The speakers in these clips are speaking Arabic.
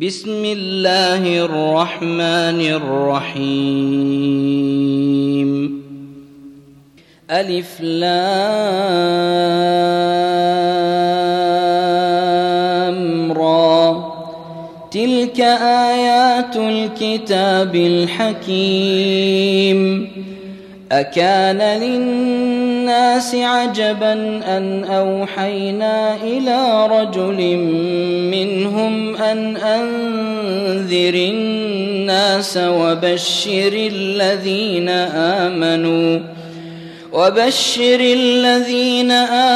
بسم الله الرحمن الرحيم. ألف لام را. تلك آيات الكتاب الحكيم. أكان للناس عجبا أن أوحينا إلى رجل منهم أن أنذر الناس وبشر الذين آمنوا وبشر الذين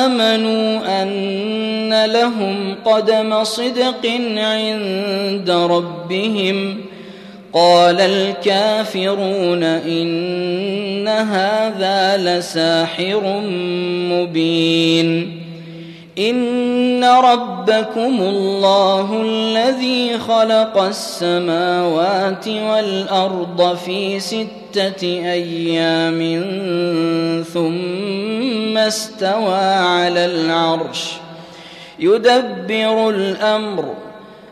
آمنوا أن لهم قدم صدق عند ربهم ۖ قال الكافرون إن هذا لساحر مبين. إن ربكم الله الذي خلق السماوات والأرض في ستة أيام ثم استوى على العرش. يدبر الأمر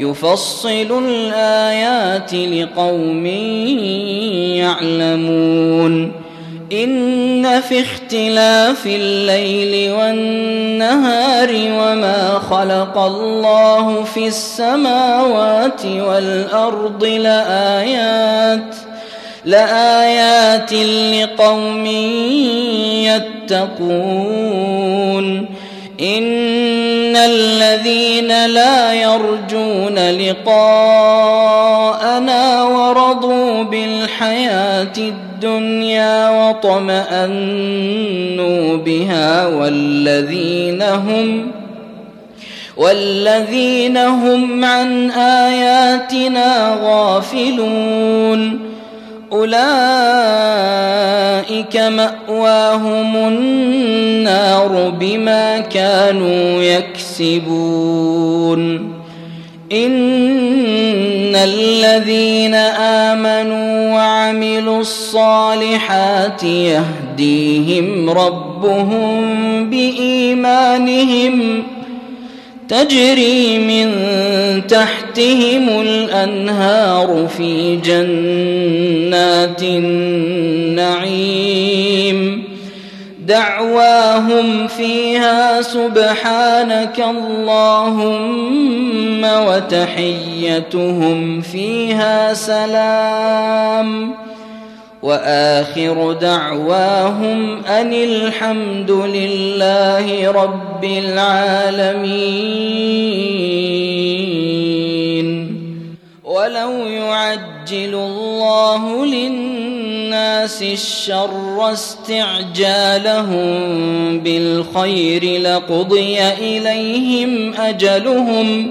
يفصل الآيات لقوم يعلمون. إن في اختلاف الليل والنهار وما خلق الله في السماوات والأرض لآيات لآيات لقوم يتقون. ان الذين لا يرجون لقاءنا ورضوا بالحياة الدنيا واطمانوا بها والذين هم والذين هم عن اياتنا غافلون أولئك مأواهم النار بما كانوا يكسبون إن الذين آمنوا وعملوا الصالحات يهديهم ربهم بإيمانهم ۖ تجري من تحتهم الأنهار في جنات النعيم. دعواهم فيها سبحانك اللهم وتحيتهم فيها سلام. وآخر دعواهم أن الحمد لله رب العالمين. ولو يعجل الله للناس الشر استعجالهم بالخير لقضي إليهم أجلهم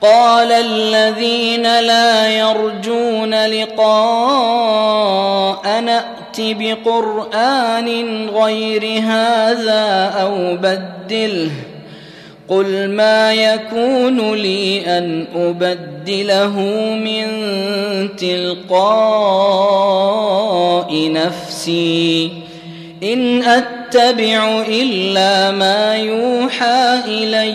قال الذين لا يرجون لقاءنا ائت بقرآن غير هذا أو بدله قل ما يكون لي أن أبدله من تلقاء نفسي إن أتبع إلا ما يوحى إلي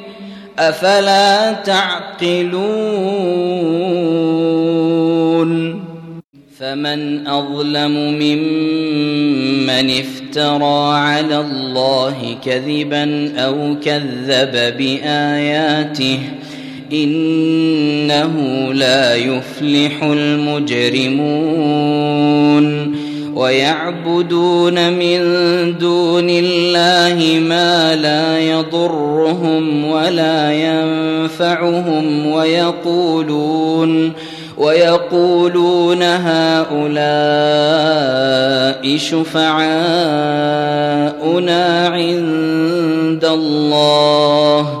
أفلا تعقلون فمن أظلم ممن افترى على الله كذبا أو كذب بآياته إنه لا يفلح المجرمون ويعبدون من دون الله ما لا يضرهم ولا ينفعهم ويقولون ويقولون هؤلاء شفعاؤنا عند الله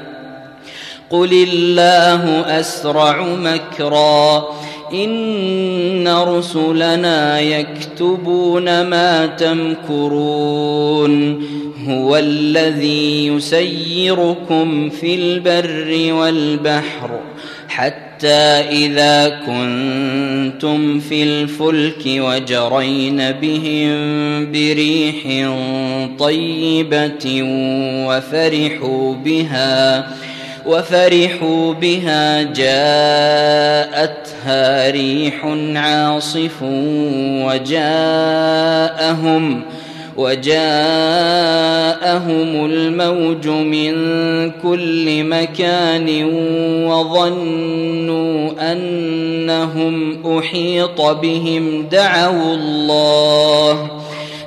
قل الله اسرع مكرا ان رسلنا يكتبون ما تمكرون هو الذي يسيركم في البر والبحر حتى اذا كنتم في الفلك وجرين بهم بريح طيبه وفرحوا بها وفرحوا بها جاءتها ريح عاصف وجاءهم وجاءهم الموج من كل مكان وظنوا أنهم أحيط بهم دعوا الله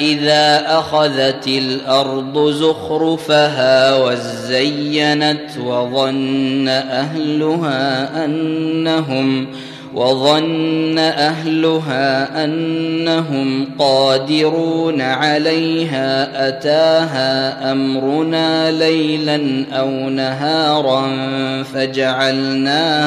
إذا أخذت الأرض زخرفها وزينت وظن أهلها أنهم وظن أهلها أنهم قادرون عليها أتاها أمرنا ليلا أو نهارا فجعلناها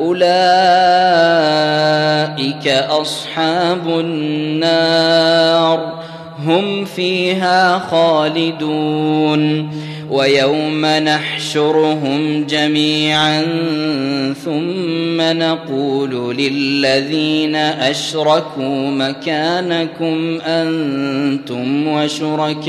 أولئك أصحاب النار هم فيها خالدون ويوم نحشرهم جميعا ثم نقول للذين أشركوا مكانكم أنتم وشركاؤكم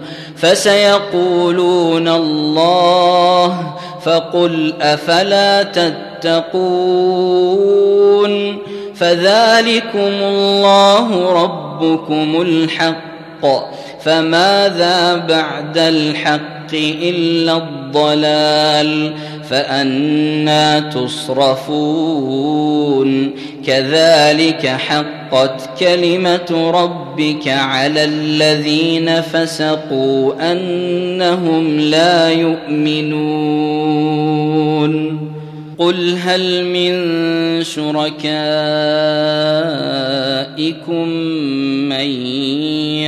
فسيقولون الله فقل أفلا تتقون فذلكم الله ربكم الحق فماذا بعد الحق إلا الضلال فأنا تصرفون كذلك حقت كلمة ربك على الذين فسقوا أنهم لا يؤمنون قل هل من شركائكم من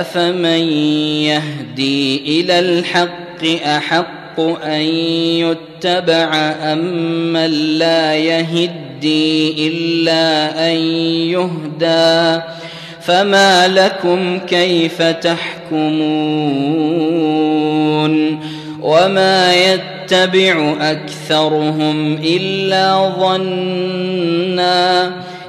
افمن يهدي إلى الحق احق أن يتبع أمن لا يهدي إلا أن يهدى فما لكم كيف تحكمون وما يتبع أكثرهم إلا ظنا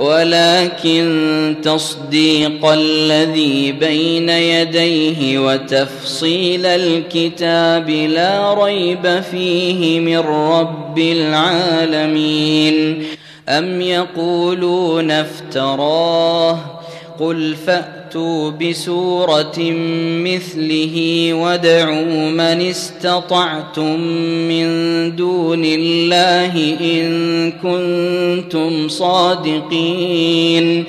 ولكن تصديق الذي بين يديه وتفصيل الكتاب لا ريب فيه من رب العالمين. أم يقولون افتراه؟ قل فأ فأتوا بسورة مثله وادعوا من استطعتم من دون الله إن كنتم صادقين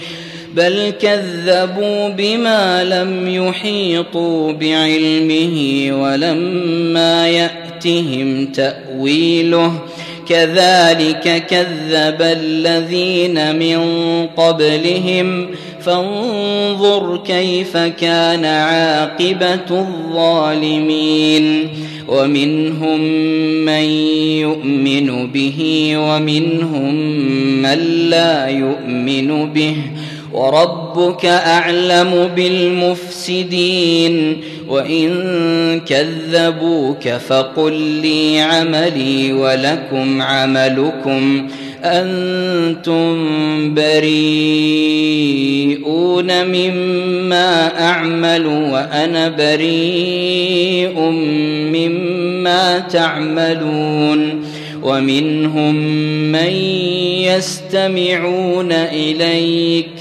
بل كذبوا بما لم يحيطوا بعلمه ولما يأتهم تأويله كذلك كذب الذين من قبلهم فانظر كيف كان عاقبة الظالمين. ومنهم من يؤمن به ومنهم من لا يؤمن به. وربك أعلم بالمفسدين. وإن كذبوك فقل لي عملي ولكم عملكم. أنتم بريئون مما أعمل وأنا بريء مما تعملون ومنهم من يستمعون إليك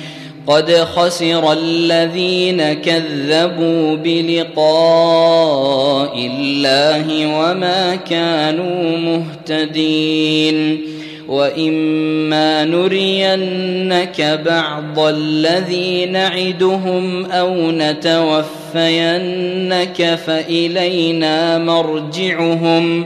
قد خسر الذين كذبوا بلقاء الله وما كانوا مهتدين وإما نرينك بعض الذي نعدهم أو نتوفينك فإلينا مرجعهم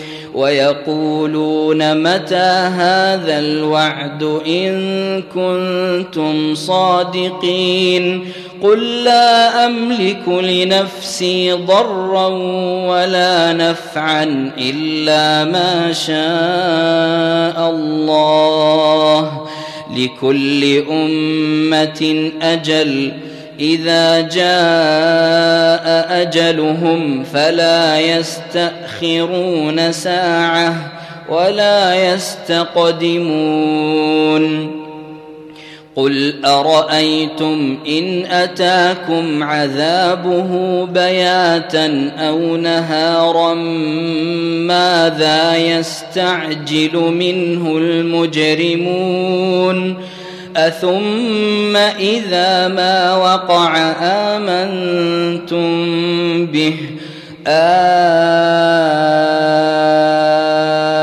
ويقولون متى هذا الوعد إن كنتم صادقين قل لا أملك لنفسي ضرا ولا نفعا إلا ما شاء الله لكل أمة أجل إذا جاء أجلهم فلا يستأخرون ساعة ولا يستقدمون. قل أرأيتم إن أتاكم عذابه بياتا أو نهارا ماذا يستعجل منه المجرمون؟ أثم إذا ما وقع آمنتم به.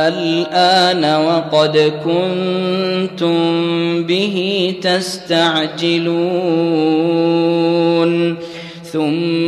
الآن وقد كنتم به تستعجلون. ثم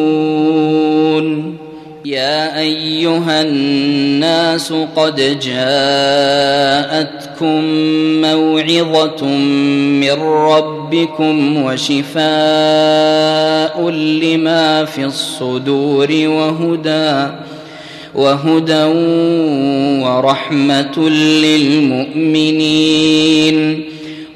يا أيها الناس قد جاءتكم موعظة من ربكم وشفاء لما في الصدور وهدى وهدى ورحمة للمؤمنين.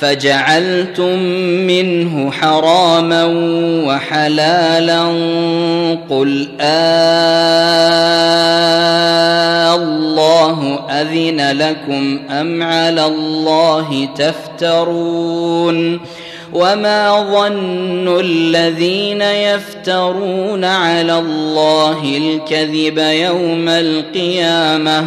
فجعلتم منه حراما وحلالا قل آلله أذن لكم أم على الله تفترون وما ظن الذين يفترون على الله الكذب يوم القيامة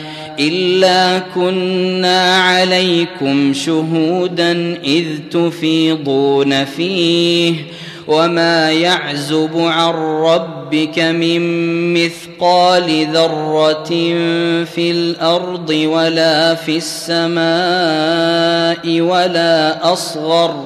إلا كنا عليكم شهودا إذ تفيضون فيه وما يعزب عن ربك من مثقال ذرة في الأرض ولا في السماء ولا أصغر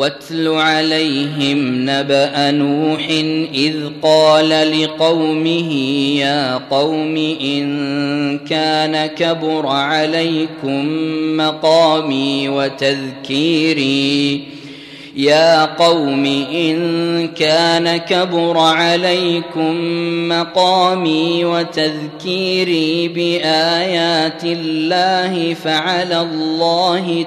واتل عليهم نبأ نوح إذ قال لقومه يا قوم إن كان كبر عليكم مقامي وتذكيري. يا قوم إن كان كبر عليكم مقامي وتذكيري بآيات الله فعلى الله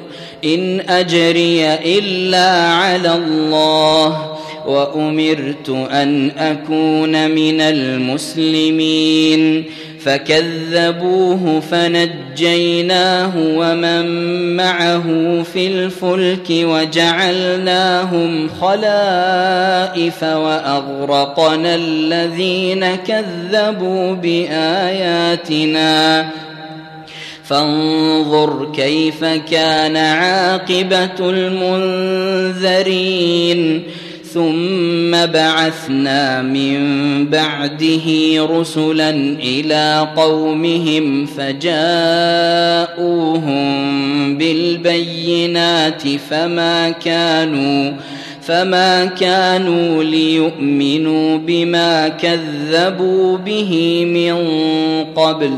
إن أجري إلا على الله وأمرت أن أكون من المسلمين فكذبوه فنجيناه ومن معه في الفلك وجعلناهم خلائف وأغرقنا الذين كذبوا بآياتنا فانظر كيف كان عاقبة المنذرين. ثم بعثنا من بعده رسلا إلى قومهم فجاءوهم بالبينات فما كانوا فما كانوا ليؤمنوا بما كذبوا به من قبل.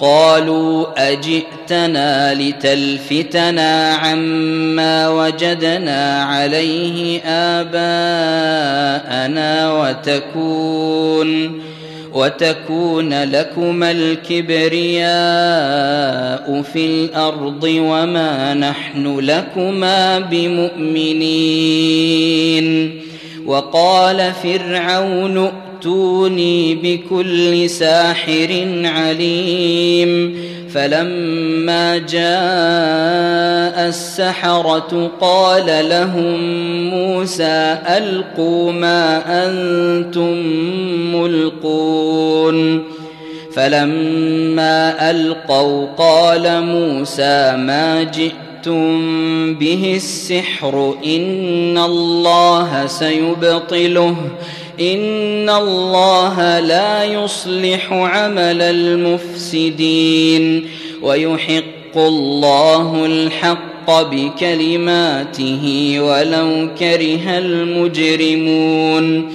قالوا أجئتنا لتلفتنا عما وجدنا عليه آباءنا وتكون وتكون لكما الكبرياء في الأرض وما نحن لكما بمؤمنين. وقال فرعون ائتوني بكل ساحر عليم فلما جاء السحرة قال لهم موسى ألقوا ما أنتم ملقون فلما ألقوا قال موسى ما جئتم به السحر إن الله سيبطله ان الله لا يصلح عمل المفسدين ويحق الله الحق بكلماته ولو كره المجرمون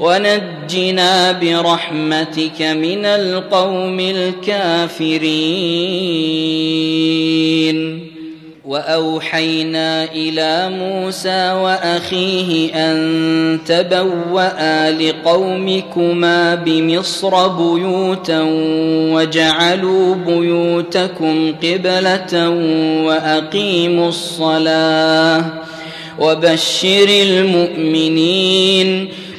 ونجنا برحمتك من القوم الكافرين. وأوحينا إلى موسى وأخيه أن تبوأ لقومكما بمصر بيوتا وجعلوا بيوتكم قبلة وأقيموا الصلاة. وبشر المؤمنين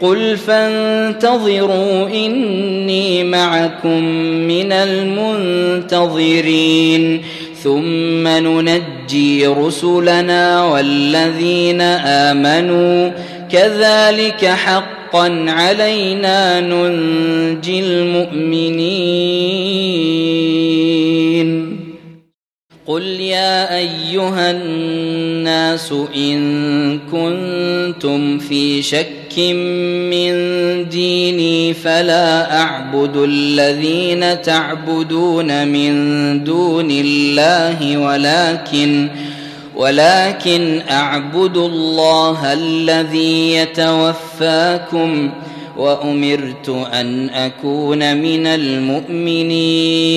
قل فانتظروا اني معكم من المنتظرين ثم ننجي رسلنا والذين امنوا كذلك حقا علينا ننجي المؤمنين قل يا ايها الناس ان كنتم في شك من ديني فلا اعبد الذين تعبدون من دون الله ولكن ولكن اعبد الله الذي يتوفاكم وامرت ان اكون من المؤمنين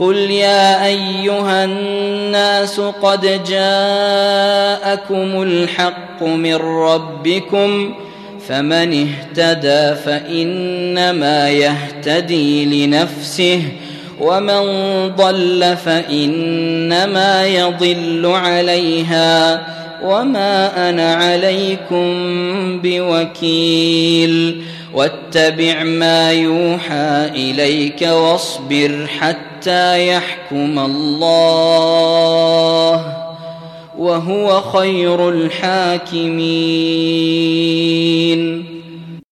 قل يا ايها الناس قد جاءكم الحق من ربكم فمن اهتدى فانما يهتدي لنفسه ومن ضل فانما يضل عليها وما أنا عليكم بوكيل واتبع ما يوحى اليك واصبر حتى يحكم الله وهو خير الحاكمين.